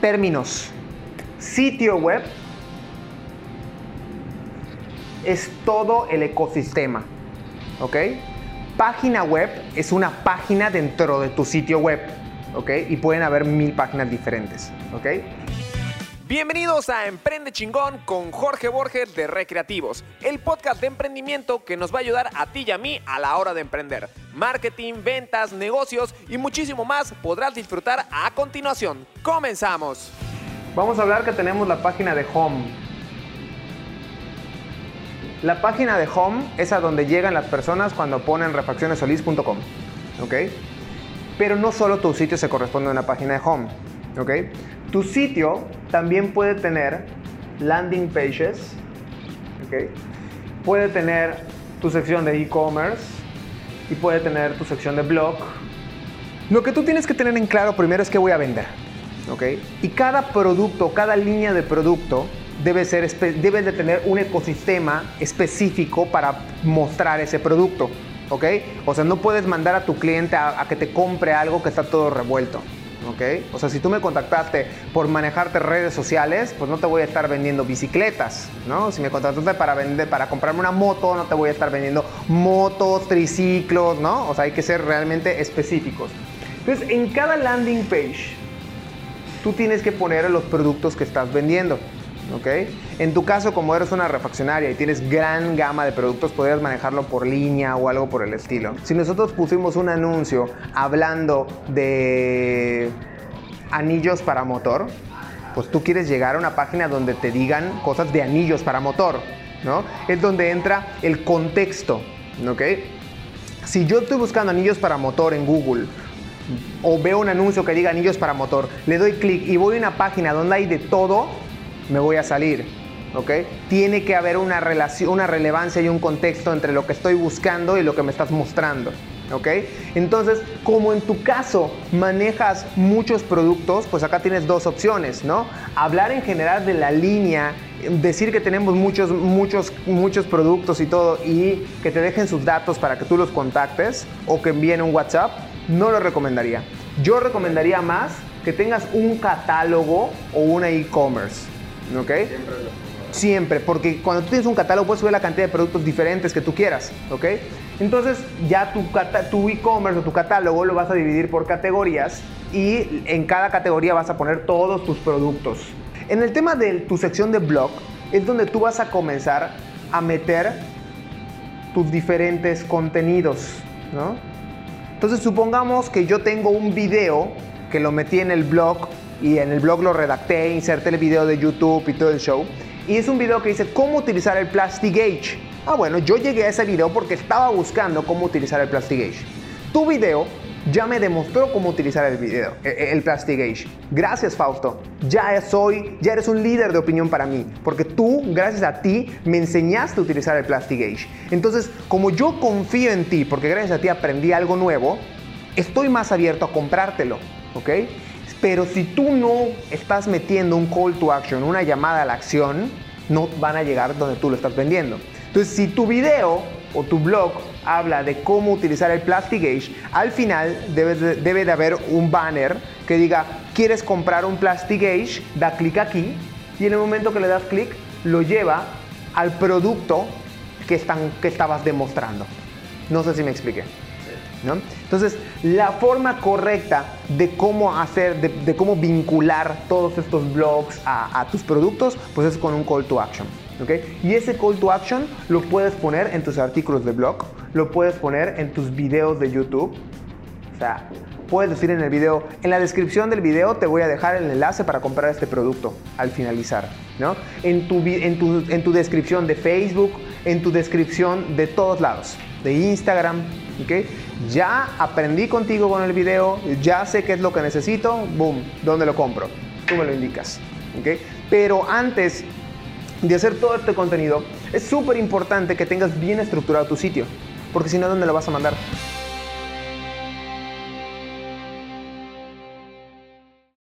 Términos. Sitio web es todo el ecosistema. ¿Ok? Página web es una página dentro de tu sitio web. ¿Ok? Y pueden haber mil páginas diferentes. ¿Ok? Bienvenidos a Emprende Chingón con Jorge Borges de Recreativos, el podcast de emprendimiento que nos va a ayudar a ti y a mí a la hora de emprender. Marketing, ventas, negocios y muchísimo más podrás disfrutar a continuación. Comenzamos. Vamos a hablar que tenemos la página de Home. La página de Home es a donde llegan las personas cuando ponen refaccionesolis.com. ¿Ok? Pero no solo tu sitio se corresponde a una página de Home. ¿Ok? Tu sitio también puede tener landing pages. ¿Ok? Puede tener tu sección de e-commerce y puede tener tu sección de blog. Lo que tú tienes que tener en claro primero es qué voy a vender. Y cada producto, cada línea de producto debe, ser, de tener un ecosistema específico para mostrar ese producto. O sea, no puedes mandar a tu cliente a, que te compre algo que está todo revuelto. ¿Ok? O sea, si tú me contactaste por manejarte redes sociales, pues no te voy a estar vendiendo bicicletas, ¿no? Si me contactaste para vender, para comprarme una moto, no te voy a estar vendiendo motos, triciclos, ¿no? O sea, hay que ser realmente específicos. Entonces, en cada landing page tú tienes que poner los productos que estás vendiendo. ¿Ok? En tu caso, como eres una refaccionaria y tienes gran gama de productos, podrías manejarlo por línea o algo por el estilo. Si nosotros pusimos un anuncio hablando de anillos para motor, pues tú quieres llegar a una página donde te digan cosas de anillos para motor, ¿no? Es donde entra el contexto, ¿ok? Si yo estoy buscando anillos para motor en Google, o veo un anuncio que diga anillos para motor, le doy clic y voy a una página donde hay de todo, me voy a salir. ¿ok? Tiene que haber una, relación, una relevancia y un contexto entre lo que estoy buscando y lo que me estás mostrando. ¿ok? Entonces, como en tu caso manejas muchos productos, pues acá tienes dos opciones, ¿no? Hablar en general de la línea, decir que tenemos muchos, muchos, muchos productos y todo y que te dejen sus datos para que tú los contactes o que envíen un WhatsApp, no lo recomendaría. Yo recomendaría más que tengas un catálogo o una e-commerce. ¿Ok? Siempre. Siempre, porque cuando tú tienes un catálogo puedes subir la cantidad de productos diferentes que tú quieras. ¿Ok? Entonces ya tu, tu e-commerce o tu catálogo lo vas a dividir por categorías y en cada categoría vas a poner todos tus productos. En el tema de tu sección de blog es donde tú vas a comenzar a meter tus diferentes contenidos, ¿no? Entonces supongamos que yo tengo un video que lo metí en el blog y en el blog lo redacté, inserté el video de YouTube y todo el show. Y es un video que dice cómo utilizar el Plastic Gauge. Ah, bueno, yo llegué a ese video porque estaba buscando cómo utilizar el Plastic Gauge. Tu video ya me demostró cómo utilizar el video, e, e, el Plastic Gauge. Gracias, Fausto. Ya soy, ya eres un líder de opinión para mí, porque tú, gracias a ti, me enseñaste a utilizar el Plastic Gauge. Entonces, como yo confío en ti, porque gracias a ti aprendí algo nuevo, estoy más abierto a comprártelo, ¿ok? Pero si tú no estás metiendo un call to action, una llamada a la acción, no van a llegar donde tú lo estás vendiendo. Entonces, si tu video o tu blog habla de cómo utilizar el Plastic Gauge, al final debe de, haber un banner que diga, ¿quieres comprar un Plastic Gauge? Da clic aquí y en el momento que le das clic, lo lleva al producto que, están, que estabas demostrando. No sé si me expliqué. Entonces, la forma correcta de cómo hacer, de, cómo vincular todos estos blogs a, tus productos, pues es con un call to action. Y ese call to action lo puedes poner en tus artículos de blog, lo puedes poner en tus videos de YouTube. Puedes decir en el video, en la descripción del video te voy a dejar el enlace para comprar este producto al finalizar. ¿no? En, tu, en, tu, en tu descripción de Facebook, en tu descripción de todos lados, de Instagram, ¿ok? Ya aprendí contigo con el video, ya sé qué es lo que necesito, boom, ¿dónde lo compro? Tú me lo indicas, ¿ok? Pero antes de hacer todo este contenido, es súper importante que tengas bien estructurado tu sitio, porque si no, ¿dónde lo vas a mandar?